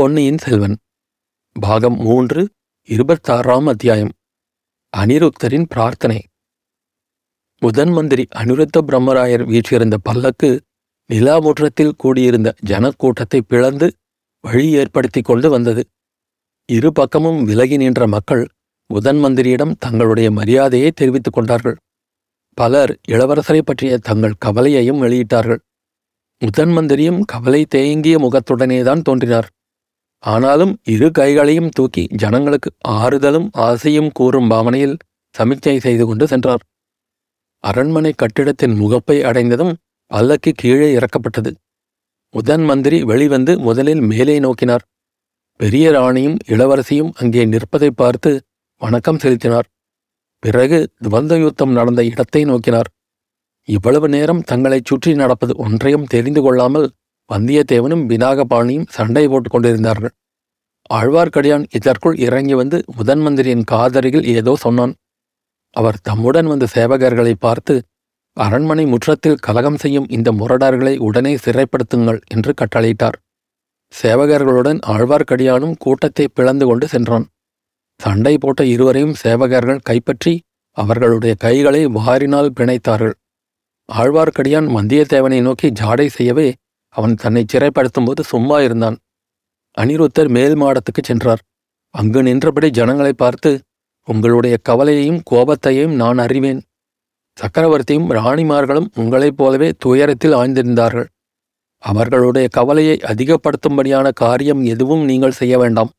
பொன்னியின் செல்வன் பாகம் மூன்று இருபத்தாறாம் அத்தியாயம் அனிருத்தரின் பிரார்த்தனை. முதன் மந்திரி அனிருத்த பிரம்மராயர் வீற்றிருந்த பல்லக்கு நிலாமுற்றத்தில் கூடியிருந்த ஜனக்கூட்டத்தை பிளந்து வழி ஏற்படுத்திக் கொண்டு வந்தது. இரு பக்கமும் விலகி நின்ற மக்கள் முதன் மந்திரியிடம் தங்களுடைய மரியாதையை தெரிவித்துக் கொண்டார்கள். பலர் இளவரசரை பற்றிய தங்கள் கவலையையும் வெளியிட்டார்கள். முதன் மந்திரியும் கவலை தேங்கிய முகத்துடனேதான் தோன்றினார். ஆனாலும் இரு கைகளையும் தூக்கி ஜனங்களுக்கு ஆறுதலும் ஆசையும் கூறும் பாவனையில் சமிக்ஞை செய்து கொண்டு சென்றார். அரண்மனை கட்டிடத்தின் முகப்பை அடைந்ததும் பல்லக்கு கீழே இறக்கப்பட்டது. முதன் மந்திரி வெளிவந்து முதலில் மேலே நோக்கினார். பெரிய ராணியும் இளவரசியும் அங்கே நிற்பதை பார்த்து வணக்கம் செலுத்தினார். பிறகு துவந்த யுத்தம் நடந்த இடத்தை நோக்கினார். இவ்வளவு நேரம் தங்களைச் சுற்றி நடப்பது ஒன்றையும் தெரிந்து கொள்ளாமல் வந்தியத்தேவனும் பினாகபாணியும் சண்டை போட்டுக் கொண்டிருந்தார்கள். ஆழ்வார்க்கடியான் இதற்குள் இறங்கி வந்து முதன் மந்திரியின் காதருகில் ஏதோ சொன்னான். அவர் தம்முடன் வந்த சேவகர்களை பார்த்து அரண்மனை முற்றத்தில் கலகம் செய்யும் இந்த முரடர்களை உடனே சிறைப்படுத்துங்கள் என்று கட்டளையிட்டார். சேவகர்களுடன் ஆழ்வார்க்கடியானும் கூட்டத்தை பிளந்து கொண்டு சென்றான். சண்டை போட்ட இருவரையும் சேவகர்கள் கைப்பற்றி அவர்களுடைய கைகளை வாரினால் பிணைத்தார்கள். ஆழ்வார்க்கடியான் வந்தியத்தேவனை நோக்கி ஜாடை செய்யவே அவன் தன்னை சிறைப்படுத்தும்போது சும்மா இருந்தான். அனிருத்தர் மேல் மாடத்துக்குச் சென்றார். அங்கு நின்றபடி ஜனங்களை பார்த்து உங்களுடைய கவலையையும் கோபத்தையும் நான் அறிவேன். சக்கரவர்த்தியும் ராணிமார்களும் உங்களைப் போலவே துயரத்தில் ஆழ்ந்திருந்தார்கள். அவர்களுடைய கவலையை அதிகப்படுத்தும்படியான காரியம் எதுவும் நீங்கள் செய்ய வேண்டாம்.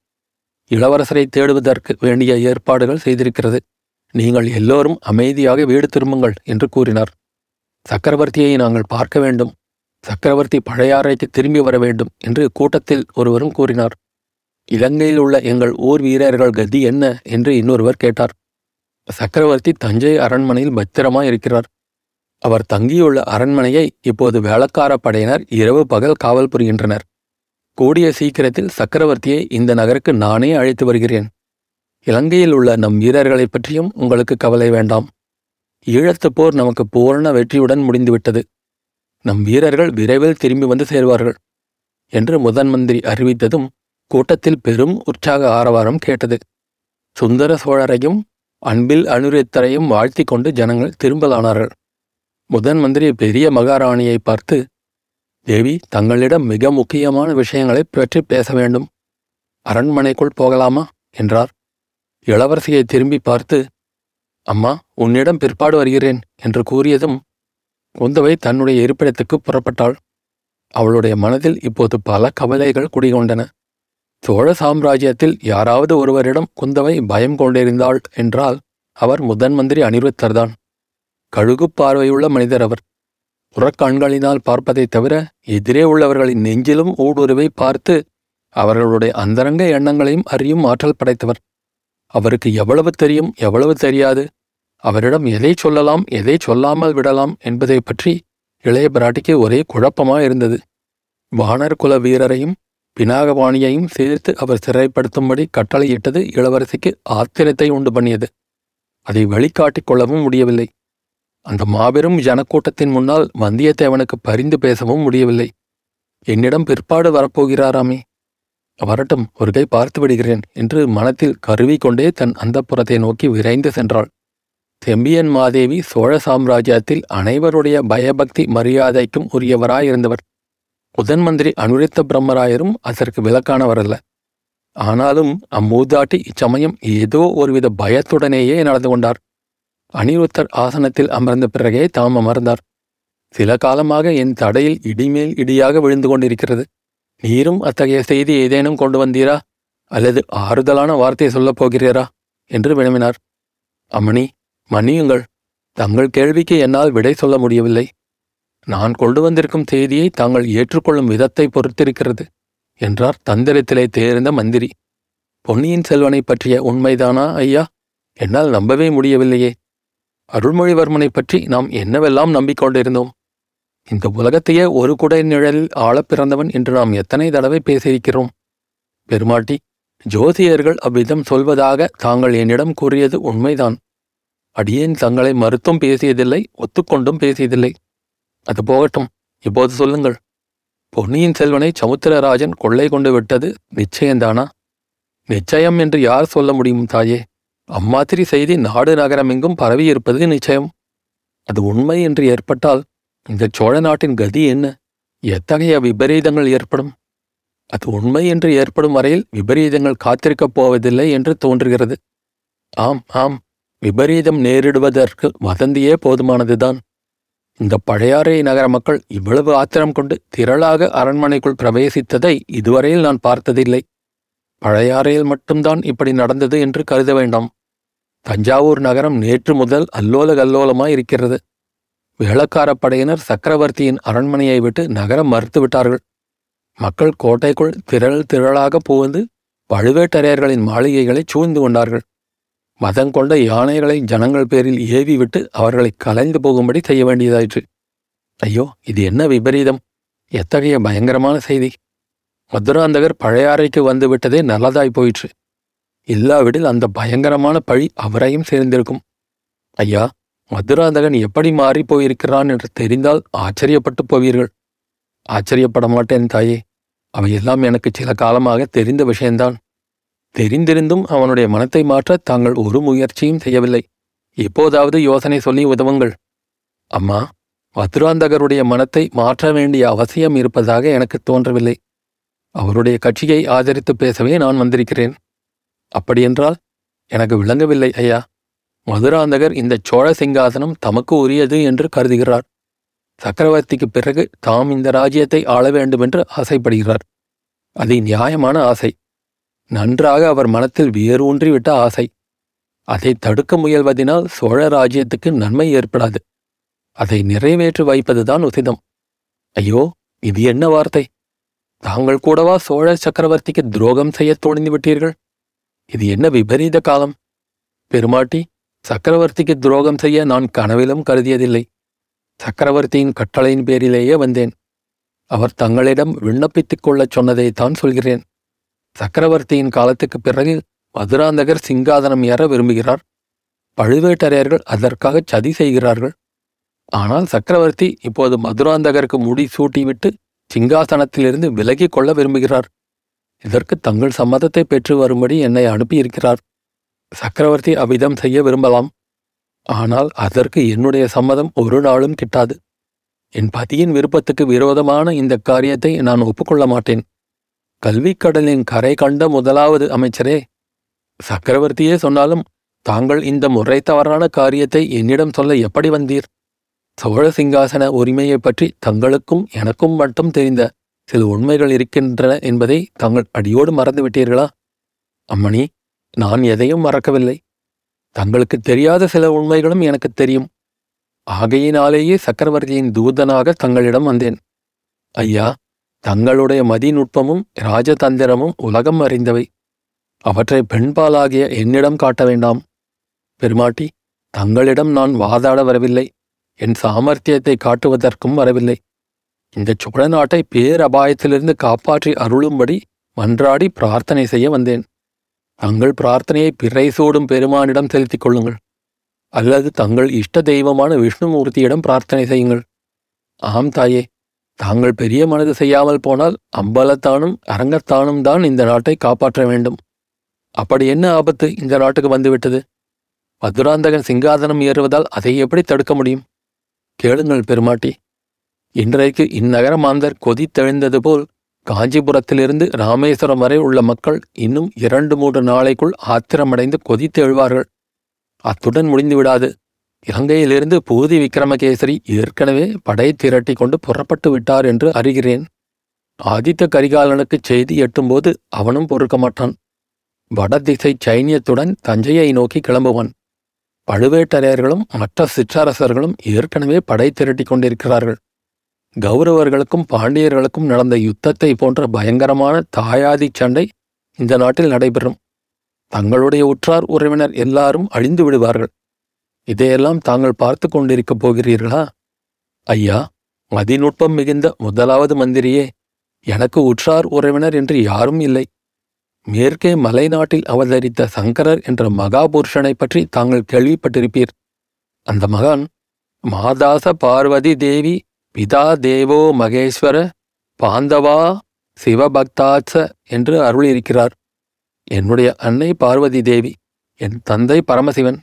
இளவரசரை தேடுவதற்கு வேண்டிய ஏற்பாடுகள் செய்திருக்கிறது. நீங்கள் எல்லோரும் அமைதியாக வீடு திரும்புங்கள் என்று கூறினார். சக்கரவர்த்தியை நாங்கள் பார்க்க வேண்டும். சக்கரவர்த்தி பழையாறைக்கு திரும்பி வர வேண்டும் என்று கூட்டத்தில் ஒருவரும் கூறினார். இலங்கையில் உள்ள எங்கள் ஊர் வீரர்கள் கதி என்ன என்று இன்னொருவர் கேட்டார். சக்கரவர்த்தி தஞ்சை அரண்மனையில் பத்திரமாய் இருக்கிறார். அவர் தங்கியுள்ள அரண்மனையை இப்போது வேளக்கார படையினர் இரவு பகல் காவல் புரிகின்றனர். கூடிய சீக்கிரத்தில் சக்கரவர்த்தியை இந்த நகருக்கு நானே அழைத்து வருகிறேன். இலங்கையில் உள்ள நம் வீரர்களைப் பற்றியும் உங்களுக்கு கவலை வேண்டாம். ஈழத்துப் போர் நமக்கு பூரண வெற்றியுடன் முடிந்துவிட்டது. நம் வீரர்கள் விரைவில் திரும்பி வந்து சேர்வார்கள் என்று முதன் மந்திரி அறிவித்ததும் கூட்டத்தில் பெரும் உற்சாக ஆரவாரம் கேட்டது. சுந்தர சோழரையும் அன்பில் அனுரித்தரையும் வாழ்த்தி கொண்டு ஜனங்கள் திரும்பலானார்கள். முதன் மந்திரி பெரிய மகாராணியை பார்த்து தேவி தங்களிடம் மிக முக்கியமான விஷயங்களை பற்றி பேச வேண்டும். அரண்மனைக்குள் போகலாமா? என்றார். இளவரசியை திரும்பி பார்த்து அம்மா உன்னிடம் பிற்பாடு வருகிறேன் என்று கூறியதும் குந்தவை தன்னுடைய இருப்பிடத்துக்கு புறப்பட்டாள். அவளுடைய மனதில் இப்போது பல கவலைகள் குடிகொண்டன. சோழ சாம்ராஜ்யத்தில் யாராவது ஒருவரிடம் குந்தவை பயம் கொண்டிருந்தாள் என்றால் அவர் முதன் மந்திரி அனிருத்தர்தான். கழுகு பார்வையுள்ள மனிதர் அவர். புறக்கண்களினால் பார்ப்பதைத் தவிர எதிரே உள்ளவர்களின் நெஞ்சிலும் ஊடுருவை பார்த்து அவர்களுடைய அந்தரங்க எண்ணங்களையும் அறியும் ஆற்றல் படைத்தவர். அவருக்கு எவ்வளவு தெரியும் எவ்வளவு தெரியாது. அவரிடம் எதை சொல்லலாம் எதை சொல்லாமல் விடலாம் என்பதை பற்றி இளைய பிராட்டிக்கு ஒரே குழப்பமாயிருந்தது. வானர் குல வீரரையும் பினாகபாணியையும் சேர்த்து அவர் சிறைப்படுத்தும்படி கட்டளையிட்டது இளவரசிக்கு ஆத்திரத்தை உண்டு பண்ணியது. அதை வெளிக்காட்டிக் கொள்ளவும் முடியவில்லை. அந்த மாபெரும் ஜனக்கூட்டத்தின் முன்னால் வந்தியத்தேவனுக்கு பரிந்து பேசவும் முடியவில்லை. என்னிடம் பிற்பாடு வரப்போகிறாராமே வரட்டும் ஒரு கை பார்த்து விடுகிறேன் என்று மனத்தில் கருவி கொண்டே தன் அந்தப்புறத்தை நோக்கி விரைந்து சென்றாள். செம்பியன் மாதேவி சோழ சாம்ராஜ்யத்தில் அனைவருடைய பயபக்தி மரியாதைக்கும் உரியவராயிருந்தவர். முதன் மந்திரி அனுரித்த பிரம்மராயரும் அதற்கு விலக்கானவரல்ல ஆனாலும் அம்மூதாட்டி இச்சமயம் ஏதோ ஒருவித பயத்துடனேயே நடந்து கொண்டார். அனிருத்தர் ஆசனத்தில் அமர்ந்த பிறகே தாம் அமர்ந்தார். சில காலமாக என் தடையில் இடிமேல் இடியாக விழுந்து கொண்டிருக்கிறது. நீரும் அத்தகைய செய்தி ஏதேனும் கொண்டு வந்தீரா? அல்லது ஆறுதலான வார்த்தை சொல்லப் போகிறீரா? என்று வினவினார். அம்மணி மன்னியுங்கள். தங்கள் கேள்விக்கு என்னால் விடை சொல்ல முடியவில்லை. நான் கொண்டு வந்திருக்கும் செய்தியை தாங்கள் ஏற்றுக்கொள்ளும் விதத்தை பொறுத்திருக்கிறது என்றார் தந்திரத்திலே தேர்ந்த மந்திரி. பொன்னியின் செல்வனை பற்றிய உண்மைதானா ஐயா? என்னால் நம்பவே முடியவில்லையே. அருள்மொழிவர்மனை பற்றி நாம் என்னவெல்லாம் நம்பிக்கொண்டிருந்தோம்? இந்த உலகத்தையே ஒரு குடை நிழலில் ஆளப் பிறந்தவன் என்று நாம் எத்தனை தடவை பேசியிருக்கிறோம்? பெருமாட்டி ஜோசியர்கள் அவ்விதம் சொல்வதாக தாங்கள் என்னிடம் கூறியது உண்மைதான். அடியேன் தங்களை மறுத்தும் பேசியதில்லை ஒத்துக்கொண்டும் பேசியதில்லை. அது போகட்டும் இப்போது சொல்லுங்கள். பொன்னியின் செல்வனை சமுத்திரராஜன் கொள்ளை கொண்டு விட்டது நிச்சயம்தானா நிச்சயம் என்று யார் சொல்ல முடியும் தாயே? அம்மாத்திரி செய்தி நாடு நகரமெங்கும் பரவியிருப்பது நிச்சயம். அது உண்மை என்று ஏற்பட்டால் இந்த சோழ நாட்டின் கதி என்ன? எத்தகைய விபரீதங்கள் ஏற்படும்? அது உண்மை என்று ஏற்படும் வரையில் விபரீதங்கள் காத்திருக்கப் போவதில்லை என்று தோன்றுகிறது. ஆம் ஆம் விபரீதம் நேரிடுவதற்கு வதந்தியே போதுமானதுதான். இந்த பழையாறை நகர மக்கள் இவ்வளவு ஆத்திரம் கொண்டு திரளாக அரண்மனைக்குள் பிரவேசித்ததை இதுவரையில் நான் பார்த்ததில்லை. பழையாறையில் மட்டும்தான் இப்படி நடந்தது என்று கருத வேண்டாம். தஞ்சாவூர் நகரம் நேற்று முதல் அல்லோல கல்லோலமாய் இருக்கிறது. வேளக்காரப் படையினர் சக்கரவர்த்தியின் அரண்மனையை விட்டு நகரம் மறுத்துவிட்டார்கள். மக்கள் கோட்டைக்குள் திரள் திரளாக புகுந்து பழுவேட்டரையர்களின் மாளிகைகளை சூழ்ந்து கொண்டார்கள். மதம் கொண்ட யானைகளை ஜனங்கள் பேரில் ஏவி விட்டு அவர்களை கலைந்து போகும்படி செய்ய வேண்டியதாயிற்று. ஐயோ இது என்ன விபரீதம்? எத்தகைய பயங்கரமான செய்தி? மதுராந்தகர் பழையாறைக்கு வந்து விட்டதே நல்லதாய் போயிற்று. இல்லாவிடில் அந்த பயங்கரமான பழி அவரையும் சேர்ந்திருக்கும். ஐயா மதுராந்தகன் எப்படி மாறி போயிருக்கிறான் என்று தெரிந்தால் ஆச்சரியப்பட்டு போவீர்கள். ஆச்சரியப்பட மாட்டேன் தாயே. அவையெல்லாம் எனக்கு சில காலமாக தெரிந்த விஷயந்தான். தெரிந்திருந்தும் அவனுடைய மனத்தை மாற்ற தாங்கள் ஒரு முயற்சியும் செய்யவில்லை. எப்போதாவது யோசனை சொல்லி உதவுங்கள். அம்மா மதுராந்தகருடைய மனத்தை மாற்ற வேண்டிய அவசியம் இருப்பதாக எனக்கு தோன்றவில்லை. அவருடைய கட்சியை ஆதரித்து பேசவே நான் வந்திருக்கிறேன். அப்படியென்றால் எனக்கு விளங்கவில்லை ஐயா. மதுராந்தகர் இந்த சோழ சிங்காசனம் தமக்கு உரியது என்று கருதுகிறார். சக்கரவர்த்திக்கு பிறகு தாம் இந்த ராஜ்யத்தை ஆள வேண்டுமென்று ஆசைப்படுகிறார். அது நியாயமான ஆசை. நன்றாக அவர் மனத்தில் வேரூன்றிவிட்ட ஆசை. அதை தடுக்க முயல்வதினால் சோழ ராஜ்யத்துக்கு நன்மை ஏற்படாது. அதை நிறைவேற்றி வைப்பதுதான் உசிதம். ஐயோ இது என்ன வார்த்தை? தாங்கள் கூடவா சோழ சக்கரவர்த்திக்கு துரோகம் செய்யத் துணிந்து விட்டீர்கள் இது என்ன விபரீத காலம்? பெருமாட்டி சக்கரவர்த்திக்கு துரோகம் செய்ய நான் கனவிலும் கருதியதில்லை. சக்கரவர்த்தியின் கட்டளையின் பேரிலேயே வந்தேன். அவர் தங்களிடம் விண்ணப்பித்துக் கொள்ளச் சொன்னதைத்தான் சொல்கிறேன். சக்கரவர்த்தியின் காலத்துக்குப் பிறகு மதுராந்தகர் சிங்காதனம் ஏற விரும்புகிறார். பழுவேட்டரையர்கள் அதற்காக சதி செய்கிறார்கள். ஆனால் சக்கரவர்த்தி இப்போது மதுராந்தகருக்கு முடி சூட்டிவிட்டு சிங்காசனத்திலிருந்து விலகிக் கொள்ள விரும்புகிறார். இதற்கு தங்கள் சம்மதத்தை பெற்று வரும்படி என்னை அனுப்பியிருக்கிறார். சக்கரவர்த்தி அவ்விதம் செய்ய விரும்பலாம். ஆனால் அதற்கு என்னுடைய சம்மதம் ஒரு நாளும் கிட்டாது. என் பதியின் விருப்பத்துக்கு விரோதமான இந்த காரியத்தை நான் ஒப்புக்கொள்ள மாட்டேன். கல்விக்கடலின் கரை கண்ட முதலாவது அமைச்சரே சக்கரவர்த்தியே சொன்னாலும் தாங்கள் இந்த முறை தவறான காரியத்தை என்னிடம் சொல்ல எப்படி வந்தீர்? சோழ சிங்காசன உரிமையைப் பற்றி தங்களுக்கும் எனக்கும் மட்டும் தெரிந்த சில உண்மைகள் இருக்கின்றன என்பதை தாங்கள் அடியோடு மறந்து விட்டீர்களா அம்மணி நான் எதையும் மறக்கவில்லை. தங்களுக்கு தெரியாத சில உண்மைகளும் எனக்கு தெரியும். ஆகையினாலேயே சக்கரவர்த்தியின் தூதனாக தங்களிடம் வந்தேன். ஐயா தங்களுடைய மதிநுட்பமும் ராஜதந்திரமும் உலகம் அறிந்தவை. அவற்றை பெண்பாலாகிய என்னிடம் காட்ட வேண்டாம். பெருமாட்டி தங்களிடம் நான் வாதாட வரவில்லை. என் சாமர்த்தியத்தை காட்டுவதற்கும் வரவில்லை. இந்த சோழ நாட்டை பேரபாயத்திலிருந்து காப்பாற்றி அருளும்படி மன்றாடி பிரார்த்தனை செய்ய வந்தேன். தங்கள் பிரார்த்தனையை பிறை சூடும் பெருமானிடம் செலுத்திக் கொள்ளுங்கள். அல்லது தங்கள் இஷ்ட தெய்வமான விஷ்ணுமூர்த்தியிடம் பிரார்த்தனை செய்யுங்கள். ஆம் தாயே தாங்கள் பெரிய மனது செய்யாமல் போனால் அம்பலத்தானும் அரங்கத்தானும் தான் இந்த நாட்டை காப்பாற்ற வேண்டும். அப்படி என்ன ஆபத்து இந்த நாட்டுக்கு வந்துவிட்டது? மதுராந்தகன் சிங்காதனம் ஏறுவதால் அதை எப்படி தடுக்க முடியும்? கேளுங்கள் பெருமாட்டி. இன்றைக்கு இந்நகர மாந்தர் கொதித்தெழுந்தது போல் காஞ்சிபுரத்திலிருந்து ராமேஸ்வரம் வரை உள்ள மக்கள் இன்னும் இரண்டு மூன்று நாளைக்குள் ஆத்திரமடைந்து கொதித்து எழுவார்கள் அத்துடன் முடிந்து விடாது இலங்கையிலிருந்து பூதி விக்ரமகேசரி ஏற்கனவே படை திரட்டி கொண்டு புறப்பட்டு விட்டார் என்று அறிகிறேன். ஆதித்த கரிகாலனுக்கு செய்தி எட்டும்போது அவனும் பொறுக்க மாட்டான் வடதிசை சைனியத்துடன் தஞ்சையை நோக்கி கிளம்புவான். பழுவேட்டரையர்களும் மற்ற சிற்றரசர்களும் ஏற்கனவே படை திரட்டி கொண்டிருக்கிறார்கள். கௌரவர்களுக்கும் பாண்டியர்களுக்கும் நடந்த யுத்தத்தை போன்ற பயங்கரமான தாயாதி சண்டை இந்த நாட்டில் நடைபெறும். தங்களுடைய உற்றார் உறவினர் எல்லாரும் அழிந்து விடுவார்கள். இதையெல்லாம் தாங்கள் பார்த்து கொண்டிருக்கப் போகிறீர்களா? ஐயா மதிநுட்பம் மிகுந்த முதலாவது மந்திரியே எனக்கு உற்றார் உறவினர் என்று யாரும் இல்லை. மேற்கே மலைநாட்டில் அவதரித்த சங்கரர் என்ற மகாபுருஷனை பற்றி தாங்கள் கேள்விப்பட்டிருப்பீர். அந்த மகான் மாதாச பார்வதி தேவி பிதா தேவோ மகேஸ்வர பாந்தவா சிவபக்தாச்ச என்று அருளியிருக்கிறார். என்னுடைய அன்னை பார்வதி தேவி என் தந்தை பரமசிவன்.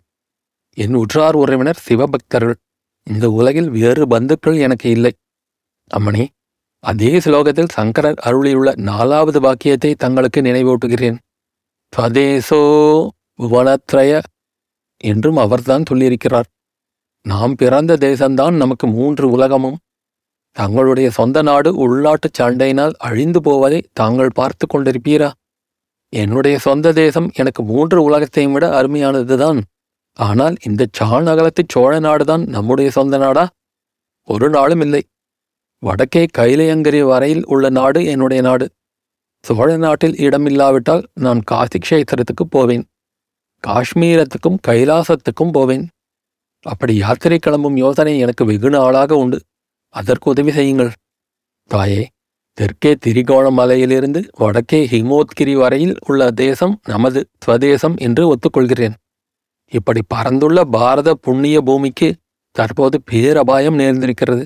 என் உற்றார் உறவினர் சிவபக்தர்கள் இந்த உலகில் வேறு பந்துக்கள் எனக்கு இல்லை. அம்மணி அதே ஸ்லோகத்தில் சங்கரர் அருளியுள்ள நாலாவது வாக்கியத்தை தங்களுக்கு நினைவூட்டுகிறேன். ஸ்வதேசோ புவனத்ரய என்றும் அவர்தான் சொல்லியிருக்கிறார். நாம் பிறந்த தேசம்தான் நமக்கு மூன்று உலகமும். தங்களுடைய சொந்த நாடு உள்நாட்டுச் சண்டையினால் அழிந்து போவதை தாங்கள் பார்த்து கொண்டிருப்பீரா? என்னுடைய சொந்த தேசம் எனக்கு மூன்று உலகத்தையும் விட அருமையானதுதான். ஆனால் இந்த சாணகலத்து சோழ நாடுதான் நம்முடைய சொந்த நாடா? ஒரு நாளும் இல்லை. வடக்கே கைலையங்கிரி வரையில் உள்ள நாடு என்னுடைய நாடு. சோழ நாட்டில் இடமில்லாவிட்டால் நான் காசி கஷேத்திரத்துக்கு போவேன். காஷ்மீரத்துக்கும் கைலாசத்துக்கும் போவேன். அப்படி யாத்திரை கிளம்பும் யோசனை எனக்கு வெகு நாளாக உண்டு. அதற்கு உதவி செய்யுங்கள். தாயே தெற்கே திரிகோண மலையிலிருந்து வடக்கே ஹிமோத்கிரி வரையில் உள்ள தேசம் நமது ஸ்வதேசம் என்று ஒத்துக்கொள்கிறேன். இப்படி பறந்துள்ள பாரத புண்ணிய பூமிக்கு தற்போது பேரபாயம் நேர்ந்திருக்கிறது.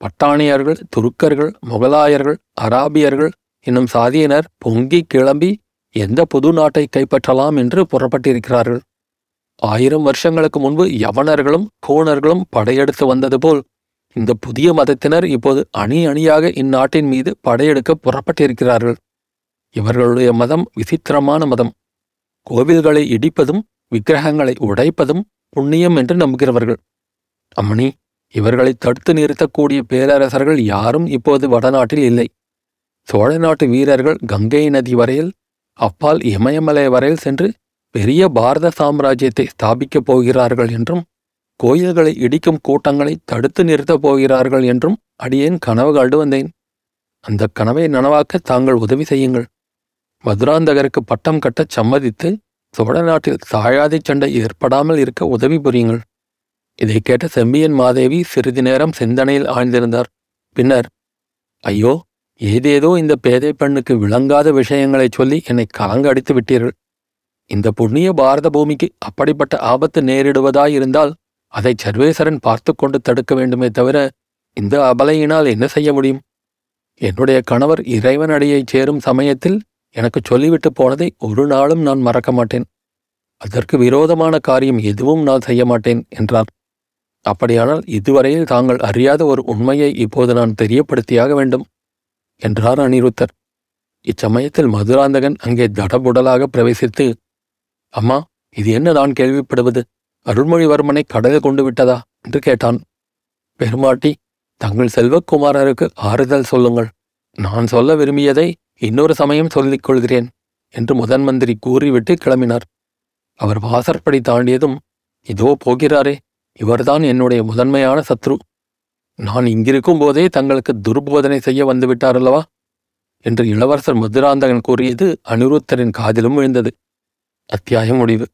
பட்டாணியர்கள் துருக்கர்கள் முகலாயர்கள் அராபியர்கள் என்னும் சாதியினர் பொங்கி கிளம்பி எந்த புது நாட்டை கைப்பற்றலாம் என்று புறப்பட்டிருக்கிறார்கள். ஆயிரம் வருஷங்களுக்கு முன்பு யவனர்களும் கோணர்களும் படையெடுத்து வந்தது போல் இந்த புதிய மதத்தினர் இப்போது அணி அணியாக இந்நாட்டின் மீது படையெடுக்க புறப்பட்டிருக்கிறார்கள். இவர்களுடைய மதம் விசித்திரமான மதம். கோவில்களை இடிப்பதும் விக்கிரகங்களை உடைப்பதும் புண்ணியம் என்று நம்புகிறவர்கள். அம்மணி இவர்களை தடுத்து நிறுத்தக்கூடிய பேரரசர்கள் யாரும் இப்போது வடநாட்டில் இல்லை. சோழ நாட்டு வீரர்கள் கங்கை நதி வரையில் அப்பால் இமயமலை வரையில் சென்று பெரிய பாரத சாம்ராஜ்யத்தை ஸ்தாபிக்கப் போகிறார்கள் என்றும் கோயில்களை இடிக்கும் கூட்டங்களை தடுத்து நிறுத்தப் போகிறார்கள் என்றும் அடியேன் கனவு கண்டு வந்தேன். அந்த கனவை நனவாக்க தாங்கள் உதவி செய்யுங்கள். மதுராந்தகருக்கு பட்டம் கட்டச் சம்மதித்து சோழ நாட்டில் சாயாதி சண்டை ஏற்படாமல் இருக்க உதவி புரியுங்கள். இதை கேட்ட செம்பியன் மாதேவி சிறிது நேரம் சிந்தனையில் ஆழ்ந்திருந்தார். பின்னர் ஐயோ ஏதேதோ இந்த பேதை பெண்ணுக்கு விளங்காத விஷயங்களைச் சொல்லி என்னை கலங்கடித்து விட்டீர்கள். இந்த புண்ணிய பாரத பூமிக்கு அப்படிப்பட்ட ஆபத்து நேரிடுவதாயிருந்தால் அதை சர்வேசரன் பார்த்து கொண்டு தடுக்க வேண்டுமே தவிர இந்த அபலையினால் என்ன செய்ய முடியும்? என்னுடைய கணவர் இறைவனடியைச் சேரும் சமயத்தில் எனக்கு சொல்லிவிட்டு போனதை ஒரு நாளும் நான் மறக்க மாட்டேன். அதற்கு விரோதமான காரியம் எதுவும் நான் செய்ய மாட்டேன் என்றார். அப்படியானால் இதுவரையில் தாங்கள் அறியாத ஒரு உண்மையை இப்போது நான் தெரியப்படுத்தியாக வேண்டும் என்றார் அனிருத்தர் இச்சமயத்தில் மதுராந்தகன் அங்கே தடபுடலாக பிரவேசித்து அம்மா இது என்ன நான் கேள்விப்படுவது? அருள்மொழிவர்மனை கடலில் கொண்டு விட்டதா? என்று கேட்டான். பெருமாட்டி தங்கள் செல்வக்குமாரருக்கு ஆறுதல் சொல்லுங்கள். நான் சொல்ல விரும்பியதை இன்னொரு சமயம் சொல்லிக் கொள்கிறேன் என்று முதன் மந்திரி கூறிவிட்டு கிளம்பினார். அவர் வாசற்படி தாண்டியதும் இதோ போகிறாரே இவர்தான் என்னுடைய முதன்மையான சத்ரு. நான் இங்கிருக்கும் போதே தங்களுக்கு துர்போதனை செய்ய வந்துவிட்டார் அல்லவா என்று இளவரசர் மதுராந்தகன் கூறியது அனிருத்தரின் காதிலும் விழுந்தது. அத்தியாயம் முடிவு.